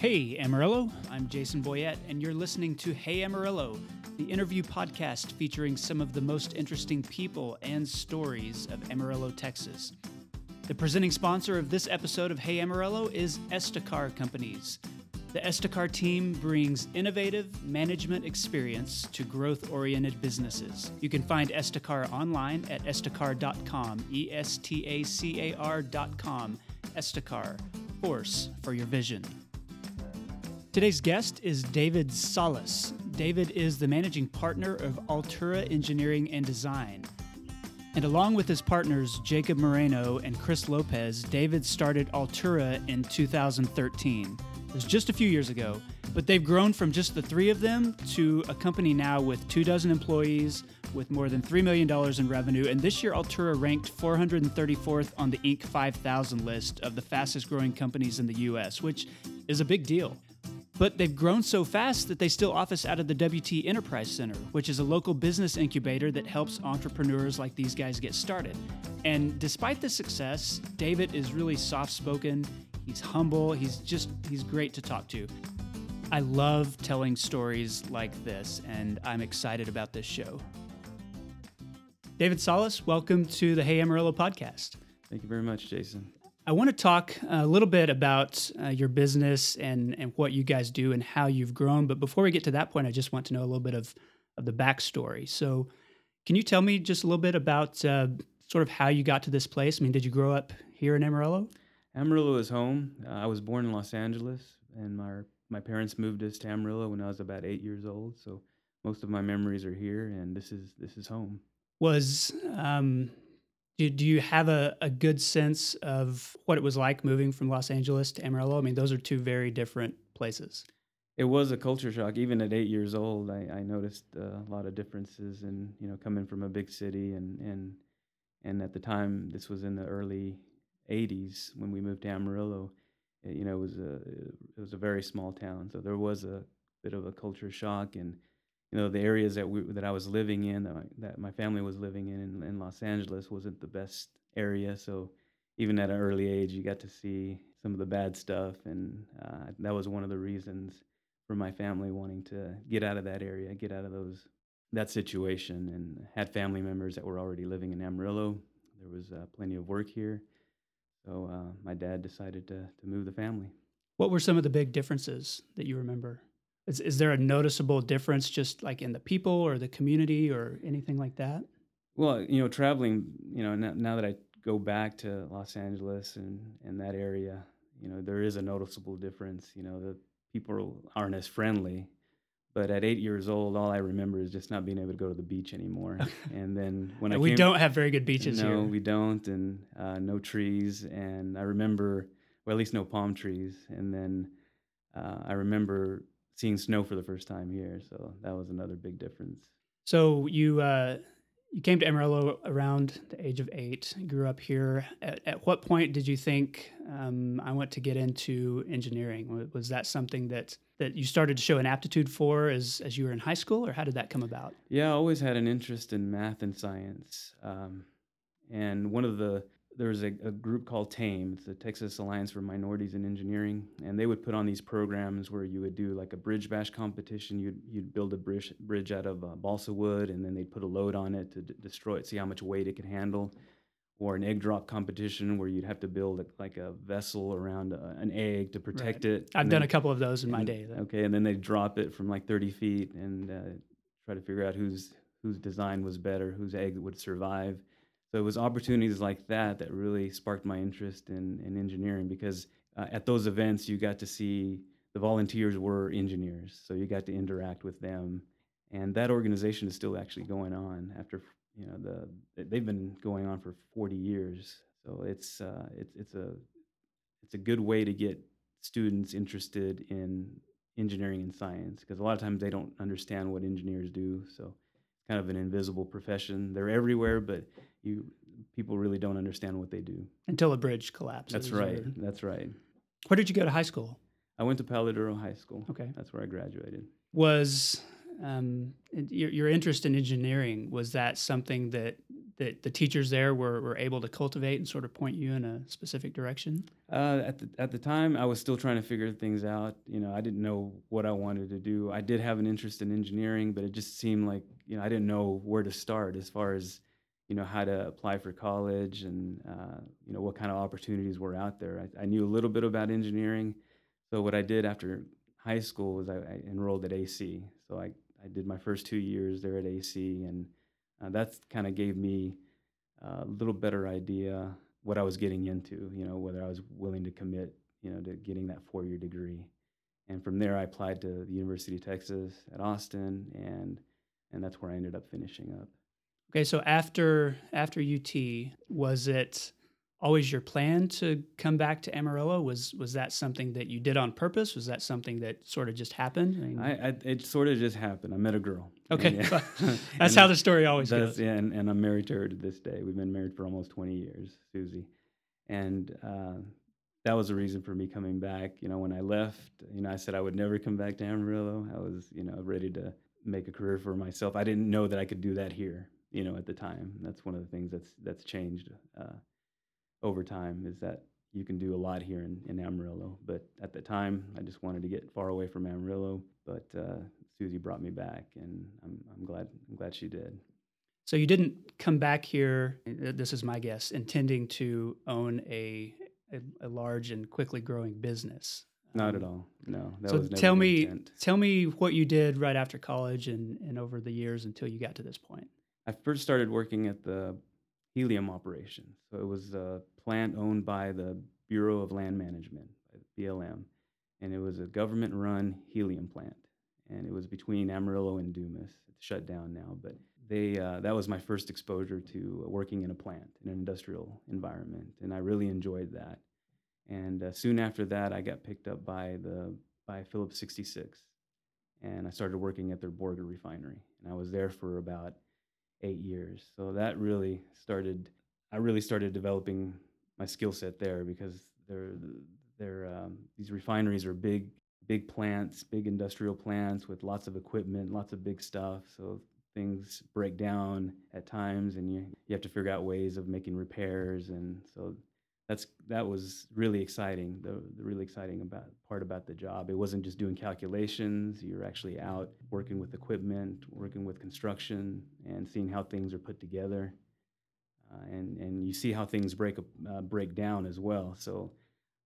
Hey Amarillo, I'm Jason Boyett, and you're listening to Hey Amarillo, the interview podcast featuring some of the most interesting people and stories of Amarillo, Texas. The presenting sponsor of this episode of Hey Amarillo is Estacar Companies. The Estacar team brings innovative management experience to growth oriented businesses. You can find Estacar online at estacar.com, E S T A C A R.com. Estacar, force for your vision. Today's guest is David Salas. David is the managing partner of Altura Engineering and Design. And along with his partners Jacob Moreno and Chris Lopez, David started Altura in 2013. It was just a few years ago, but they've grown from just the three of them to a company now with two dozen employees, with more than $3 million in revenue. And this year, Altura ranked 434th on the Inc. 5000 list of the fastest growing companies in the US, which is a big deal. But they've grown so fast that they still office out of the WT Enterprise Center, which is a local business incubator that helps entrepreneurs like these guys get started. And despite the success, David is really soft spoken, he's humble, he's just, he's great to talk to. I love telling stories like this, and I'm excited about this show. David Salas, welcome to the Hey Amarillo podcast. Thank you very much, Jason. I want to talk a little bit about uh, your business and, and what you guys do and how you've grown. But before we get to that point, I just want to know a little bit of, of the backstory. So, can you tell me just a little bit about uh, sort of how you got to this place? I mean, did you grow up here in Amarillo? Amarillo is home. Uh, I was born in Los Angeles, and my my parents moved us to Amarillo when I was about eight years old. So most of my memories are here, and this is this is home. Was um, do, do you have a, a good sense of what it was like moving from Los Angeles to Amarillo? I mean, those are two very different places. It was a culture shock. Even at eight years old, I, I noticed uh, a lot of differences in you know coming from a big city and and and at the time this was in the early 80s when we moved to Amarillo. It, you know, it was a it was a very small town, so there was a bit of a culture shock and you know the areas that we that I was living in that my, that my family was living in, in in Los Angeles wasn't the best area. So even at an early age you got to see some of the bad stuff. And uh, that was one of the reasons for my family wanting to get out of that area get out of those that situation. And had family members that were already living in Amarillo. There was uh, plenty of work here. So uh, my dad decided to to move the family. What were some of the big differences that you remember is, is there a noticeable difference just like in the people or the community or anything like that? Well, you know, traveling, you know, now, now that I go back to Los Angeles and, and that area, you know, there is a noticeable difference. You know, the people aren't as friendly. But at eight years old, all I remember is just not being able to go to the beach anymore. and then when I we came, don't have very good beaches no, here. we don't, and uh, no trees. And I remember, well, at least no palm trees. And then uh, I remember seeing snow for the first time here. So that was another big difference. So you uh, you came to Amarillo around the age of eight. Grew up here. At, at what point did you think um, I want to get into engineering? Was that something that that you started to show an aptitude for as as you were in high school, or how did that come about? Yeah, I always had an interest in math and science. Um, and one of the there was a, a, group called TAME, it's the Texas Alliance for Minorities in Engineering, and they would put on these programs where you would do like a bridge bash competition. You'd you'd build a bridge bridge out of uh, balsa wood, and then they'd put a load on it to d- destroy it, see how much weight it could handle. Or an egg drop competition where you'd have to build a, like a vessel around a, an egg to protect right. it. I've done a couple of those in and, my day. Though. Okay, and then they'd drop it from like 30 feet and uh, try to figure out whose whose design was better, whose egg would survive so it was opportunities like that that really sparked my interest in, in engineering because uh, at those events you got to see the volunteers were engineers, so you got to interact with them, and that organization is still actually going on after you know the they've been going on for 40 years. So it's uh, it's it's a it's a good way to get students interested in engineering and science because a lot of times they don't understand what engineers do. So kind of an invisible profession. They're everywhere, but you people really don't understand what they do until a bridge collapses. That's right. Or... That's right. Where did you go to high school? I went to Palo Duro High School. Okay, that's where I graduated. Was um, your, your interest in engineering was that something that that the teachers there were, were able to cultivate and sort of point you in a specific direction? Uh, at the at the time, I was still trying to figure things out. You know, I didn't know what I wanted to do. I did have an interest in engineering, but it just seemed like you know I didn't know where to start as far as you know how to apply for college and uh, you know what kind of opportunities were out there. I, I, knew a little bit about engineering, so what I did after high school was I, I enrolled at AC. So I I did my first two years there at AC and uh, that kind of gave me a little better idea what I was getting into, you know, whether I was willing to commit, you know, to getting that four year degree. And from there, I applied to the University of Texas at Austin, and and that's where I ended up finishing up. Okay, so after after UT, was it always your plan to come back to Amarillo? Was was that something that you did on purpose? Was that something that sort of just happened? I, mean, I, I it sort of just happened. I met a girl. Okay, yeah. that's how the story always goes. Yeah, and, and I'm married to her to this day. We've been married for almost 20 years, Susie, and uh, that was the reason for me coming back. You know, when I left, you know, I said I would never come back to Amarillo. I was, you know, ready to make a career for myself. I didn't know that I could do that here. You know, at the time, that's one of the things that's that's changed. Uh, over time is that you can do a lot here in, in Amarillo. But at the time, I just wanted to get far away from Amarillo. But uh, Susie brought me back, and I'm, I'm glad I'm glad she did. So you didn't come back here. Uh, this is my guess, intending to own a a, a large and quickly growing business. Not at um, all. No. so tell me, intent. tell me what you did right after college and, and over the years until you got to this point. I first started working at the helium operation. So it was a plant owned by the Bureau of Land Management, BLM, and it was a government run helium plant. And it was between Amarillo and Dumas. It's shut down now, but they, uh, that was my first exposure to working in a plant, in an industrial environment, and I really enjoyed that. And uh, soon after that, I got picked up by the by Phillips 66, and I started working at their Borger refinery. And I was there for about eight years. So that really started. I really started developing my skill set there because they're they're um, these refineries are big big plants, big industrial plants with lots of equipment, lots of big stuff. So things break down at times, and you you have to figure out ways of making repairs. And so that's that was really exciting. The, the really exciting about part about the job. It wasn't just doing calculations. You're actually out working with equipment, working with construction, and seeing how things are put together. Uh, and and you see how things break uh, break down as well. So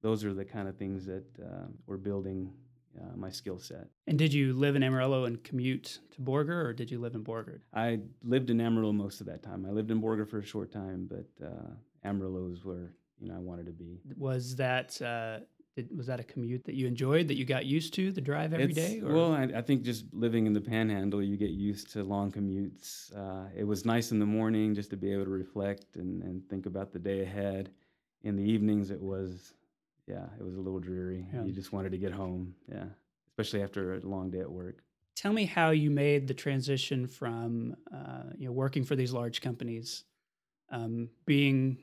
those are the kind of things that uh, we're building uh, my skill set. And did you live in Amarillo and commute to Borger, or did you live in Borger? I lived in Amarillo most of that time. I lived in Borger for a short time, but uh, Amarillo is where you know I wanted to be. Was that uh, did, was that a commute that you enjoyed that you got used to the drive every it's, day? Or? Well, I, I, think just living in the Panhandle, you get used to long commutes. Uh, it was nice in the morning just to be able to reflect and, and think about the day ahead. In the evenings, it was yeah, it was a little dreary. Yeah. You just wanted to get home. Yeah, especially after a long day at work. Tell me how you made the transition from uh, you know working for these large companies, um, being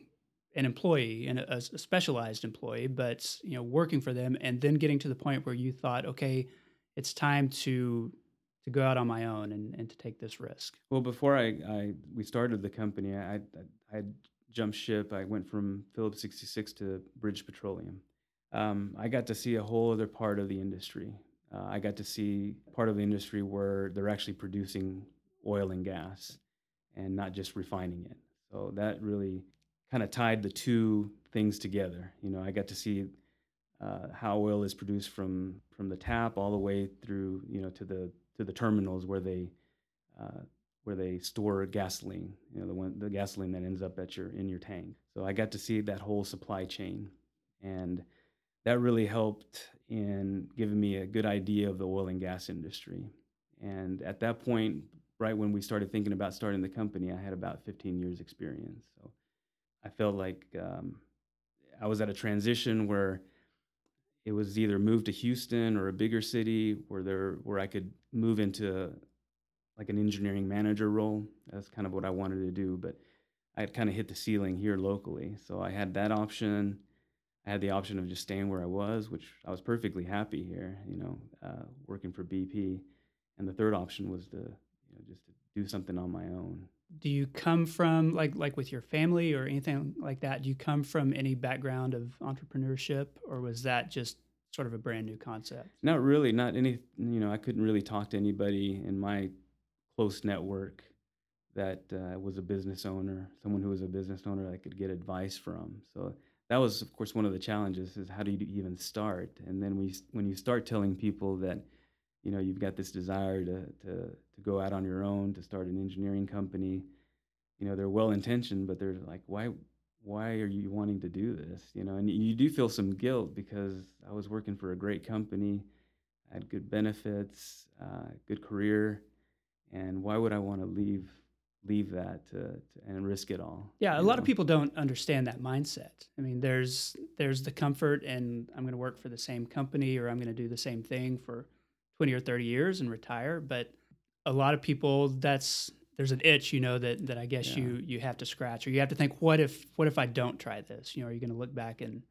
an employee and a, a, specialized employee, but you know, working for them, and then getting to the point where you thought, okay, it's time to to go out on my own and, and to take this risk. Well, before I, I we started the company, I, I, I jumped ship. I went from Phillips 66 to British Petroleum. Um, I got to see a whole other part of the industry. Uh, I got to see part of the industry where they're actually producing oil and gas and not just refining it. So that really kind of tied the two things together. You know, I got to see uh, how oil is produced from from the tap all the way through, you know, to the to the terminals where they uh, where they store gasoline. You know, the one the gasoline that ends up at your in your tank. So I got to see that whole supply chain, and that really helped in giving me a good idea of the oil and gas industry. And at that point, right when we started thinking about starting the company, I had about 15 years experience. So I felt like um, I was at a transition where it was either move to Houston or a bigger city where there where I could move into like an engineering manager role. That's kind of what I wanted to do, but I had kind of hit the ceiling here locally. So I had that option. I had the option of just staying where I was, which I was perfectly happy here, you know, uh, working for BP. And the third option was to, you know, just to do something on my own. do you come from like like with your family or anything like that? Do you come from any background of entrepreneurship, or was that just sort of a brand new concept? Not really. Not any. You know, I couldn't really talk to anybody in my close network that uh, was a business owner, someone who was a business owner I could get advice from. So that was, of course, one of the challenges: is how do you even start? And then we, when you start telling people that, you know, you've got this desire to to to go out on your own, to start an engineering company, you know, they're well intentioned, but they're like, why? Why are you wanting to do this? You know, and you do feel some guilt because I was working for a great company, I had good benefits, uh, good career, and why would I want to leave leave that to, to, and risk it all? Yeah, a lot of people don't understand that mindset. I mean, there's there's the comfort and I'm going to work for the same company or I'm going to do the same thing for 20 or 30 years and retire, but a lot of people that's there's an itch, you know, that that I guess Yeah. you you have to scratch or you have to think what if what if I don't try this? You know, are you going to look back and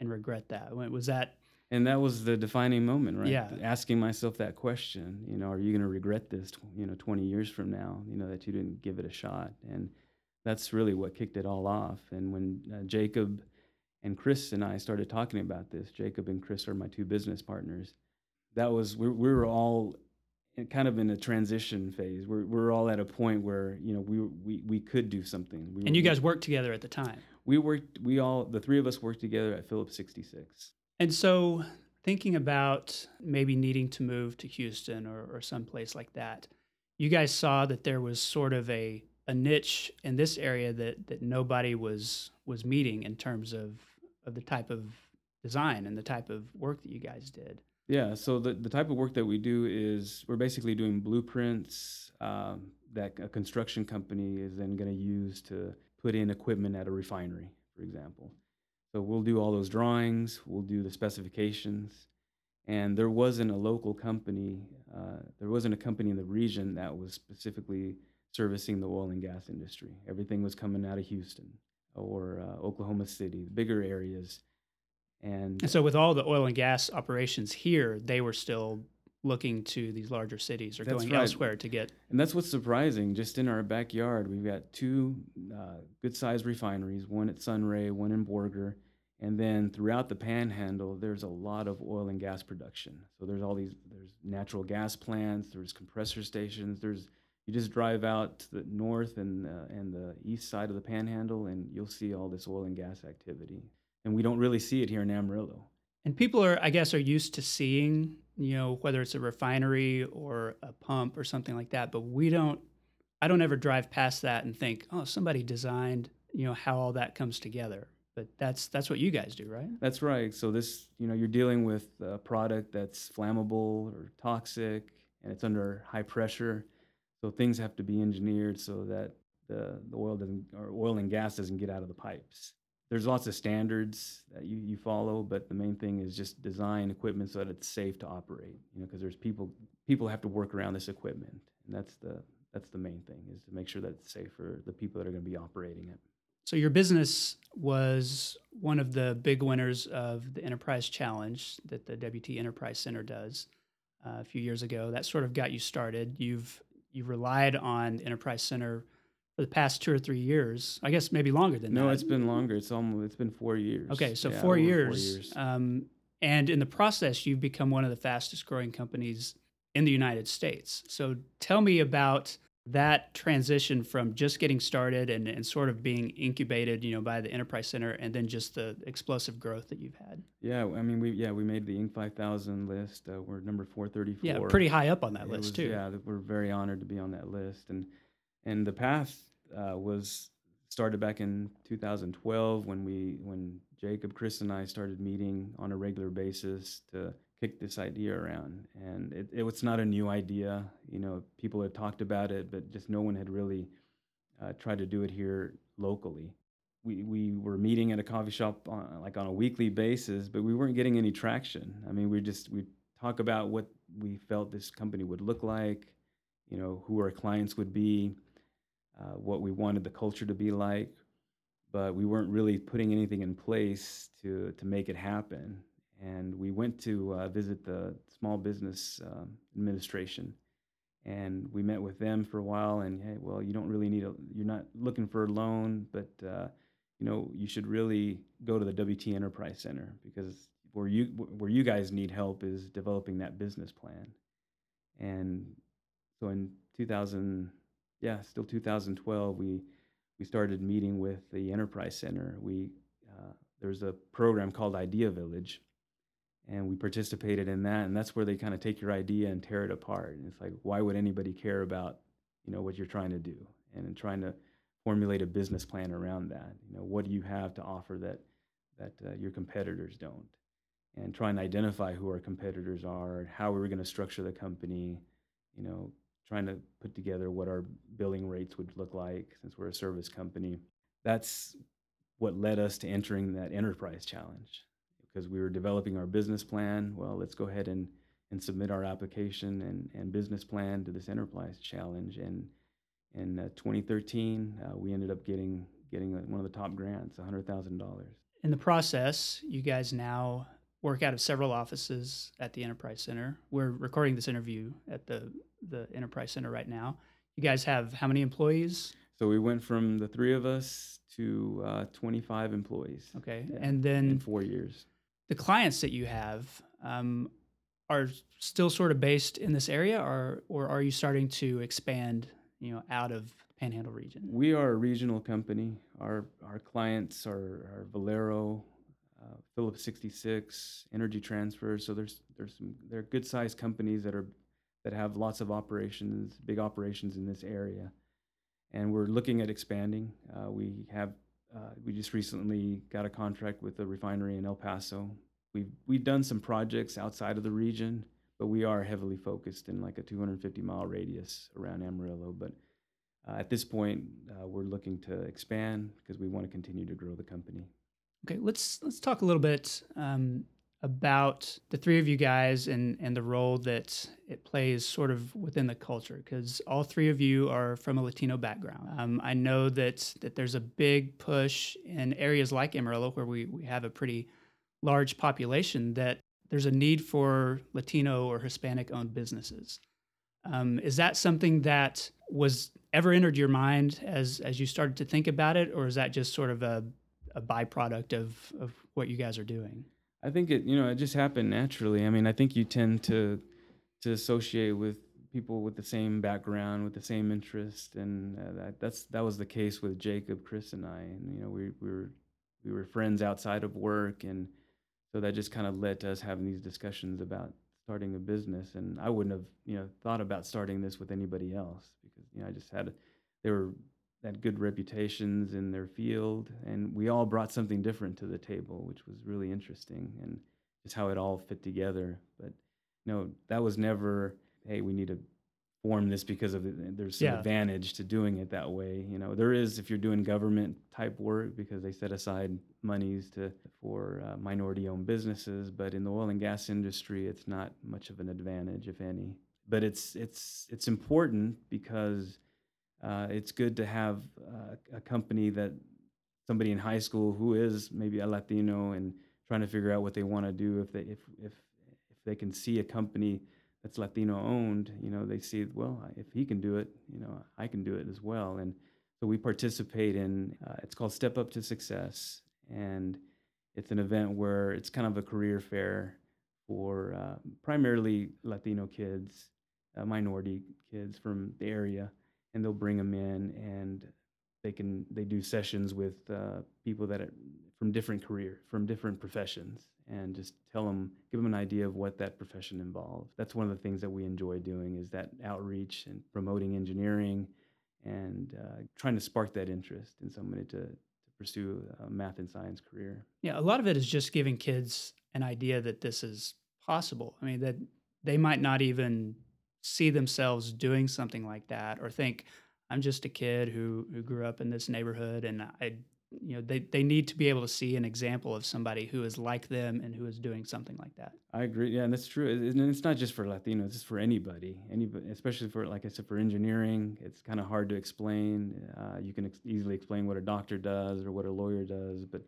and regret that? Was that And that was the defining moment, right? Yeah. Asking myself that question, you know, are you going to regret this, tw- you know, 20 years from now, you know, that you didn't give it a shot? And that's really what kicked it all off. And when uh, Jacob and Chris and I started talking about this, Jacob and Chris are my two business partners. That was, we, we were all in, kind of in a transition phase. We're, we're all at a point where, you know, we, we, we could do something. We, and you guys worked together at the time. we worked, we all, the three of us worked together at Phillips 66. And so, thinking about maybe needing to move to Houston or, or someplace like that, you guys saw that there was sort of a, a niche in this area that, that nobody was was meeting in terms of, of the type of design and the type of work that you guys did. Yeah, so the, the type of work that we do is we're basically doing blueprints um, that a construction company is then going to use to put in equipment at a refinery, for example. So we'll do all those drawings, we'll do the specifications, and there wasn't a local company, uh, there wasn't a company in the region that was specifically servicing the oil and gas industry. Everything was coming out of Houston or uh, Oklahoma City, the bigger areas. And And so, with all the oil and gas operations here, they were still looking to these larger cities or That's going right. elsewhere to get. And that's what's surprising. Just in our backyard, we've got two uh, good sized refineries one at Sunray, one in Borger. And then throughout the panhandle, there's a lot of oil and gas production. So there's all these, there's natural gas plants, there's compressor stations, there's, you just drive out to the north and, uh, and the east side of the panhandle, and you'll see all this oil and gas activity. And we don't really see it here in Amarillo. And people are, I guess, are used to seeing, you know, whether it's a refinery or a pump or something like that. But we don't, I don't ever drive past that and think, oh, somebody designed, you know, how all that comes together. But that's that's what you guys do, right? That's right. So this, you know, you're dealing with a product that's flammable or toxic, and it's under high pressure. So things have to be engineered so that the, the oil doesn't, or oil and gas doesn't get out of the pipes. There's lots of standards that you, you follow, but the main thing is just design equipment so that it's safe to operate. You know, because there's people people have to work around this equipment, and that's the that's the main thing is to make sure that it's safe for the people that are going to be operating it. So your business was one of the big winners of the Enterprise Challenge that the WT Enterprise Center does uh, a few years ago. That sort of got you started. You've you've relied on the Enterprise Center for the past two or three years. I guess maybe longer than No, that. No, it's been longer. It's almost it's been four years. Okay, so Yeah, four, years. Four years. Um, and in the process, you've become one of the fastest growing companies in the United States. So tell me about that transition from just getting started and, and sort of being incubated, you know, by the Enterprise Center, and then just the explosive growth that you've had. Yeah, I mean, we yeah we made the Inc. 5000 list. Uh, we're number 434. Yeah, pretty high up on that It list was- too. Yeah, we're very honored to be on that list, and and the path uh, was started back in 2012 when we when Jacob, Chris, and I started meeting on a regular basis to kick this idea around. And it, it was not a new idea. You know, people had talked about it, but just no one had really uh, tried to do it here locally. We, we were meeting at a coffee shop on, like on a weekly basis, but we weren't getting any traction. I mean, we just we talk about what we felt this company would look like, you know, who our clients would be, uh, what we wanted the culture to be like, but we weren't really putting anything in place to to make it happen. And we went to uh, visit the Small Business um, Administration, and we met with them for a while. And hey, well, you don't really need a, you're not looking for a loan, but uh, you know, you should really go to the WT Enterprise Center because where you where you guys need help is developing that business plan. And so in 2000, yeah, still 2012, we we started meeting with the Enterprise Center. We uh, there's a program called Idea Village, and we participated in that. And that's where they kind of take your idea and tear it apart. And it's like, why would anybody care about you know what you're trying to do and trying to formulate a business plan around that? You know, what do you have to offer that that uh, your competitors don't? And try and identify who our competitors are, how we were going to structure the company, you know, trying to put together what our billing rates would look like since we're a service company. That's what led us to entering that enterprise challenge because we were developing our business plan. Well, let's go ahead and, and submit our application and, and business plan to this enterprise challenge. And in uh, 2013, uh, we ended up getting getting one of the top grants, $100,000. In the process, you guys now work out of several offices at the Enterprise Center. We're recording this interview at the the Enterprise Center right now. You guys have how many employees? So we went from the three of us to uh, 25 employees. Okay, yeah, and then in four years. The clients that you have um, are still sort of based in this area, or or are you starting to expand, you know, out of Panhandle region? We are a regional company. Our our clients are, are Valero, uh, Phillips 66, Energy Transfer. So there's there's some they're good sized companies that are that have lots of operations, big operations in this area, and we're looking at expanding. Uh, we have uh, we just recently got a contract with a refinery in El Paso. We've we've done some projects outside of the region, but we are heavily focused in like a 250 mile radius around Amarillo. But uh, at this point, uh, we're looking to expand because we want to continue to grow the company. Okay, let's let's talk a little bit um, about the three of you guys and and the role that it plays sort of within the culture because all three of you are from a Latino background. Um, I know that that there's a big push in areas like Amarillo where we we have a pretty large population that there's a need for Latino or Hispanic owned businesses. Um, is that something that was ever entered your mind as as you started to think about it, or is that just sort of a a byproduct of of what you guys are doing? I think it, you know, it just happened naturally. I mean, I think you tend to to associate with people with the same background, with the same interest, and uh, that, that's that was the case with Jacob, Chris, and I. And you know, we we were we were friends outside of work, and so that just kind of led to us having these discussions about starting a business. And I wouldn't have you know thought about starting this with anybody else because you know I just had they were had good reputations in their field, and we all brought something different to the table, which was really interesting, and just how it all fit together. But no, that was never, hey, we need to form this because of it. there's some yeah. advantage to doing it that way. You know, there is if you're doing government type work because they set aside monies to for uh, minority-owned businesses, but in the oil and gas industry, it's not much of an advantage, if any. But it's it's it's important because uh, it's good to have uh, a company that somebody in high school who is maybe a Latino and trying to figure out what they want to do. If they if if if they can see a company that's Latino owned, you know, they see well if he can do it, you know, I can do it as well. And so we participate in uh, it's called Step Up to Success, and it's an event where it's kind of a career fair for uh, primarily Latino kids, uh, minority kids from the area and they'll bring them in and they can they do sessions with uh, people that are from different career from different professions and just tell them give them an idea of what that profession involves that's one of the things that we enjoy doing is that outreach and promoting engineering and uh, trying to spark that interest in somebody to, to pursue a math and science career. Yeah a lot of it is just giving kids an idea that this is possible. I mean that they might not even see themselves doing something like that or think I'm just a kid who who grew up in this neighborhood and I you know they, they need to be able to see an example of somebody who is like them and who is doing something like that. I agree. Yeah and that's true and it's not just for latinos it's for anybody anybody especially for like i said for engineering it's kind of hard to explain uh, you can ex- easily explain what a doctor does or what a lawyer does but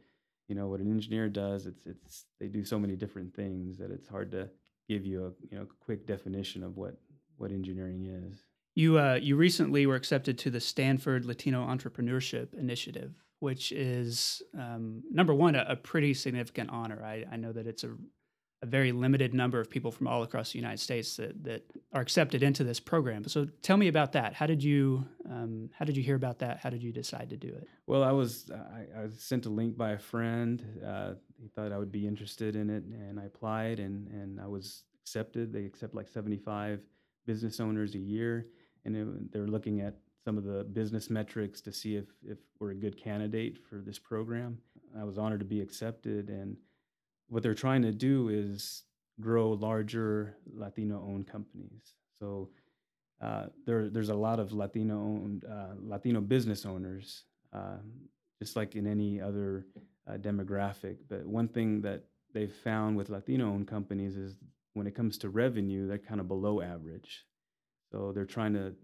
you know what an engineer does it's it's they do so many different things that it's hard to give you a you know quick definition of what what engineering is. You uh, you recently were accepted to the Stanford Latino Entrepreneurship Initiative, which is um, number one a, a, pretty significant honor. I, I know that it's a a very limited number of people from all across the United States that, that are accepted into this program. So tell me about that. How did you um, how did you hear about that? How did you decide to do it? Well, I was I, I was sent a link by a friend. Uh, he thought I would be interested in it, and I applied, and and I was accepted. They accept like 75 business owners a year, and it, they're looking at some of the business metrics to see if if we're a good candidate for this program. I was honored to be accepted, and what they're trying to do is grow larger Latino-owned companies. So uh, there, there's a lot of Latino-owned, uh, Latino business owners, uh, just like in any other uh, demographic. But one thing that they've found with Latino-owned companies is when it comes to revenue, they're kind of below average. So they're trying to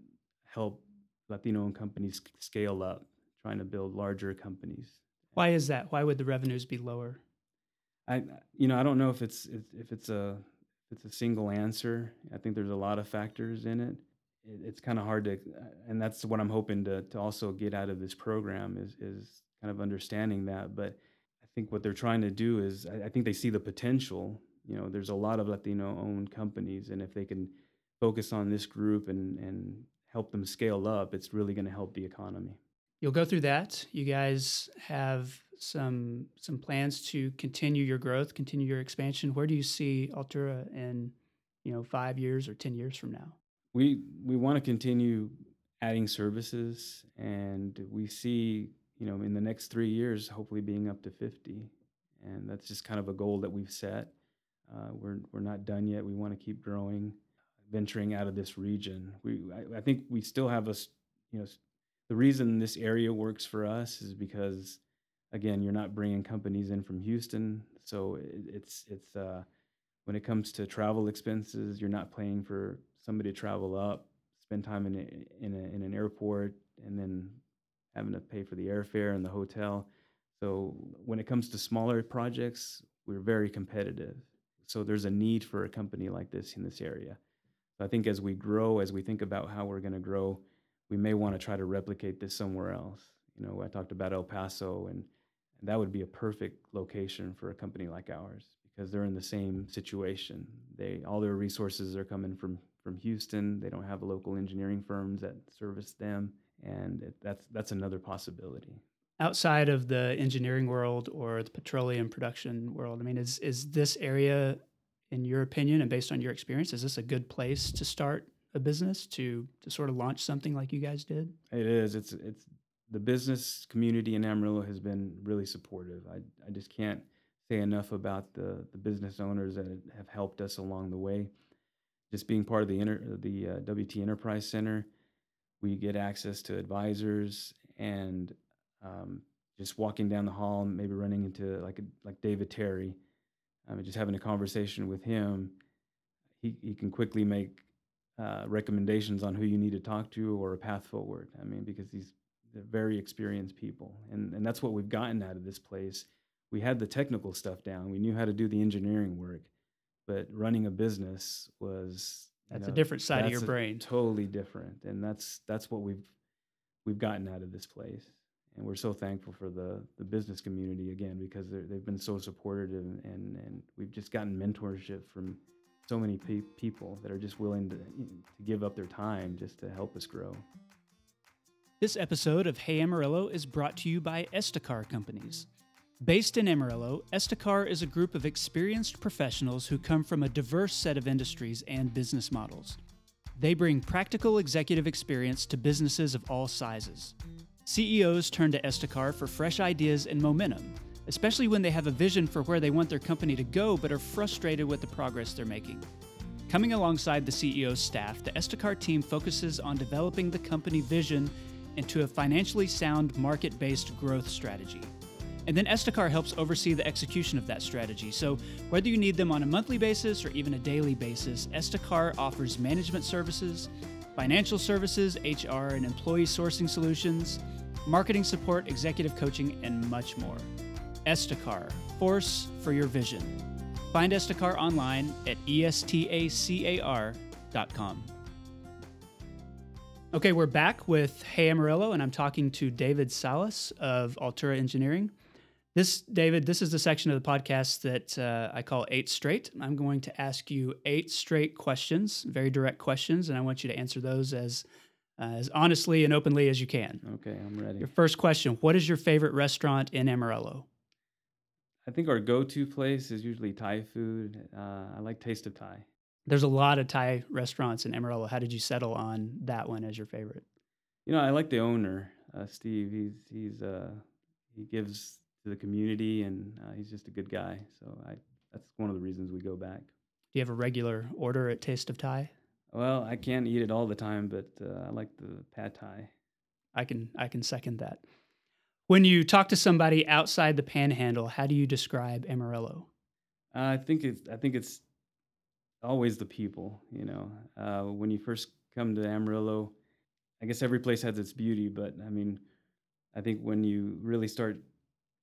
help Latino-owned companies scale up, trying to build larger companies. Why is that? Why would the revenues be lower? I you know I don't know if it's if it's a if it's a single answer. I think there's a lot of factors in it. it it's kind of hard to, and that's what I'm hoping to to also get out of this program is is kind of understanding that. But I think what they're trying to do is I, I think they see the potential. You know, there's a lot of Latino-owned companies, and if they can focus on this group and and help them scale up, it's really going to help the economy. You'll go through that. You guys have some some plans to continue your growth, continue your expansion. Where do you see Altura in, you know, five years or ten years from now? We we want to continue adding services, and we see, you know, in the next three years, hopefully being up to fifty, and that's just kind of a goal that we've set. Uh, we're we're not done yet. We want to keep growing, venturing out of this region. We I, I think we still have us, you know, the reason this area works for us is because again, you're not bringing companies in from Houston, so it, it's it's uh, when it comes to travel expenses, you're not paying for somebody to travel up, spend time in a, in, a, in an airport, and then having to pay for the airfare and the hotel. So when it comes to smaller projects, we're very competitive. So there's a need for a company like this in this area. So I think as we grow, as we think about how we're going to grow, we may want to try to replicate this somewhere else. You know, I talked about El Paso and and that would be a perfect location for a company like ours because they're in the same situation. They all their resources are coming from from Houston. They don't have local engineering firms that service them, and it, that's that's another possibility. Outside of the engineering world or the petroleum production world, I mean, is is this area, in your opinion, and based on your experience, is this a good place to start a business to to sort of launch something like you guys did? It is. It's it's the business community in Amarillo has been really supportive. I, I just can't say enough about the, the business owners that have helped us along the way. Just being part of the inter, the uh, WT Enterprise Center, we get access to advisors and um, just walking down the hall and maybe running into like a, like David Terry, um, just having a conversation with him, he, he can quickly make uh, recommendations on who you need to talk to or a path forward. I mean, because these they're very experienced people, and and that's what we've gotten out of this place. We had the technical stuff down. We knew how to do the engineering work, but running a business was that's know, a different side of your brain. Totally different, and that's that's what we've we've gotten out of this place. And we're so thankful for the the business community again because they've been so supportive, and, and we've just gotten mentorship from so many pe- people that are just willing to, you know, to give up their time just to help us grow. This episode of Hey Amarillo is brought to you by Estacar Companies. Based in Amarillo, Estacar is a group of experienced professionals who come from a diverse set of industries and business models. They bring practical executive experience to businesses of all sizes. CEOs turn to Estacar for fresh ideas and momentum, especially when they have a vision for where they want their company to go but are frustrated with the progress they're making. Coming alongside the CEO's staff, the Estacar team focuses on developing the company vision into a financially sound market based growth strategy. And then Estacar helps oversee the execution of that strategy. So, whether you need them on a monthly basis or even a daily basis, Estacar offers management services, financial services, HR and employee sourcing solutions, marketing support, executive coaching, and much more. Estacar, force for your vision. Find Estacar online at estacar.com. Okay, we're back with Hey Amarillo, and I'm talking to David Salas of Altura Engineering. This, David, this is the section of the podcast that uh, I call Eight Straight. I'm going to ask you eight straight questions, very direct questions, and I want you to answer those as uh, as honestly and openly as you can. Okay, I'm ready. Your first question What is your favorite restaurant in Amarillo? I think our go-to place is usually Thai food. Uh, I like Taste of Thai. There's a lot of Thai restaurants in Amarillo. How did you settle on that one as your favorite? You know, I like the owner, uh, Steve. He's he's uh, he gives to the community, and uh, he's just a good guy. So I that's one of the reasons we go back. Do you have a regular order at Taste of Thai? Well, I can't eat it all the time, but uh, I like the pad thai. I can I can second that. When you talk to somebody outside the Panhandle, how do you describe Amarillo? Uh, I think it's I think it's always the people. You know, uh, when you first come to Amarillo, I guess every place has its beauty, but I mean, I think when you really start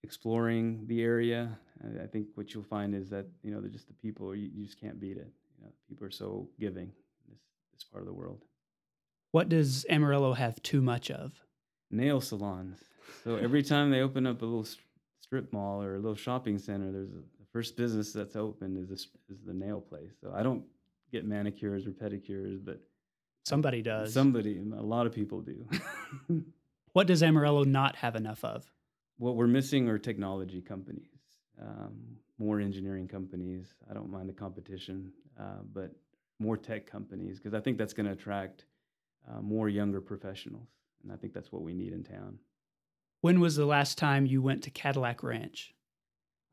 exploring the area, I, I think what you'll find is that you know they're just the people. You, you just can't beat it. You know, people are so giving in this part of the world. What does Amarillo have too much of? Nail salons. So every time they open up a little strip mall or a little shopping center, there's a, the first business that's open is this, is the nail place. So I don't get manicures or pedicures, but somebody does. Somebody, a lot of people do. what does Amarillo not have enough of? What we're missing are technology companies, um, more engineering companies. I don't mind the competition, uh, but more tech companies because I think that's going to attract uh, more younger professionals, and I think that's what we need in town. When was the last time you went to Cadillac Ranch?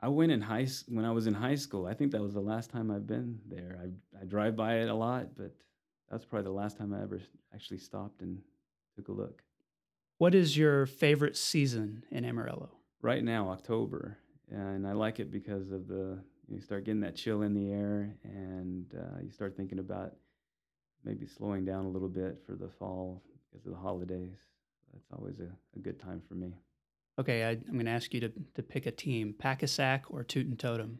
I went in high when I was in high school. I think that was the last time I've been there. I I drive by it a lot, but that's probably the last time I ever actually stopped and took a look. What is your favorite season in Amarillo? Right now, October, and I like it because of the you start getting that chill in the air, and uh, you start thinking about maybe slowing down a little bit for the fall because of the holidays that's always a, a good time for me. Okay, I, am going to ask you to, to pick a team, Pak-A-Sak or Toot'n Totem.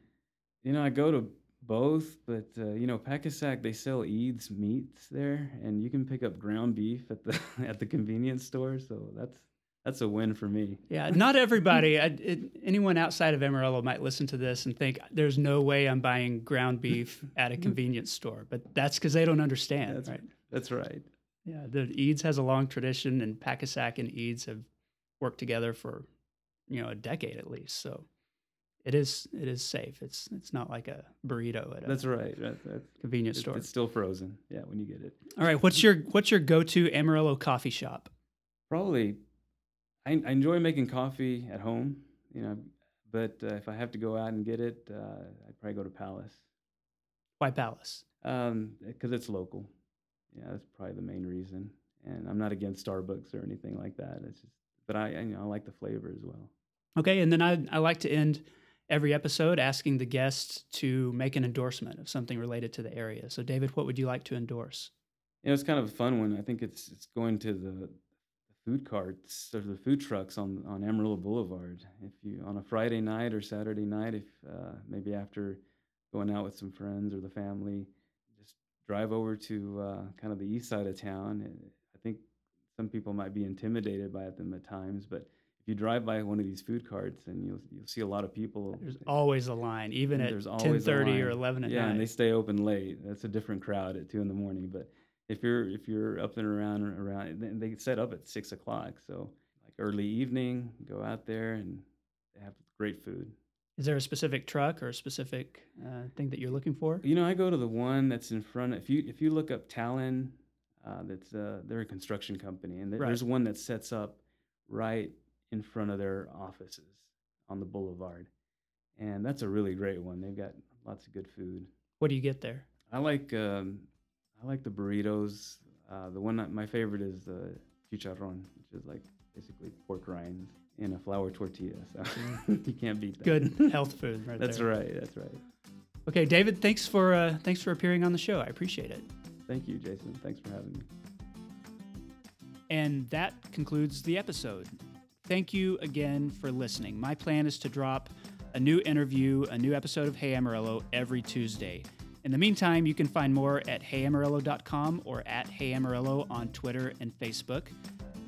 You know, I go to both, but uh, you know, Pak-A-Sak they sell Eads meats there, and you can pick up ground beef at the at the convenience store. So that's that's a win for me. Yeah, not everybody. I, it, anyone outside of Amarillo might listen to this and think there's no way I'm buying ground beef at a mm-hmm. convenience store, but that's because they don't understand. That's right. That's right. Yeah, the Eads has a long tradition, and Pak-A-Sak and Eads have worked together for you know a decade at least. So it is it is safe. It's it's not like a burrito at a that's right. That's, that's, convenience store. It's still frozen. Yeah, when you get it. All right. What's your what's your go to Amarillo coffee shop? Probably, I, I enjoy making coffee at home. You know, but uh, if I have to go out and get it, uh, I'd probably go to Palace. Why Palace? Because um, it's local yeah, that's probably the main reason. And I'm not against Starbucks or anything like that. It's just, but I, I you know, I like the flavor as well. Okay, and then I, I like to end every episode asking the guests to make an endorsement of something related to the area. So, David, what would you like to endorse? You know, it's kind of a fun one. I think it's it's going to the food carts or the food trucks on on Amarillo Boulevard. If you on a Friday night or Saturday night, if uh, maybe after going out with some friends or the family, just drive over to uh, kind of the east side of town. I think some people might be intimidated by them at times, but if you drive by one of these food carts and you'll you'll see a lot of people. There's always a line, even at ten thirty or eleven at yeah, night. and they stay open late. That's a different crowd at two in the morning. But if you're if you're up and around around, they set up at six o'clock. So like early evening, go out there and they have great food. Is there a specific truck or a specific uh, thing that you're looking for? You know, I go to the one that's in front. Of, if you if you look up Talon, uh, that's uh, they're a construction company, and th- right. there's one that sets up right in front of their offices on the boulevard, and that's a really great one. They've got lots of good food. What do you get there? I like um, I like the burritos. Uh, the one that my favorite is the chicharron, which is like basically pork rinds in a flour tortilla. So you can't beat that. Good health food, right there. That's there. right. That's right. Okay, David. Thanks for uh, thanks for appearing on the show. I appreciate it. Thank you, Jason. Thanks for having me. And that concludes the episode. Thank you again for listening. My plan is to drop a new interview, a new episode of Hey Amarillo every Tuesday. In the meantime, you can find more at heyamarillo.com or at heyamarillo on Twitter and Facebook.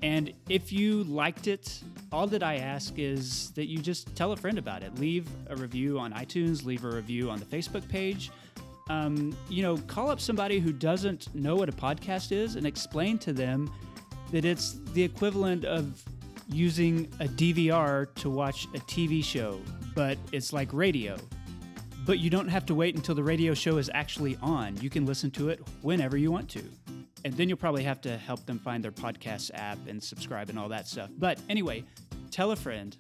And if you liked it, all that I ask is that you just tell a friend about it. Leave a review on iTunes, leave a review on the Facebook page. Um, you know, call up somebody who doesn't know what a podcast is and explain to them that it's the equivalent of using a DVR to watch a TV show, but it's like radio. But you don't have to wait until the radio show is actually on. You can listen to it whenever you want to. And then you'll probably have to help them find their podcast app and subscribe and all that stuff. But anyway, tell a friend.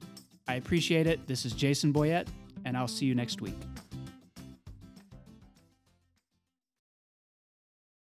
I appreciate it. This is Jason Boyett, and I'll see you next week.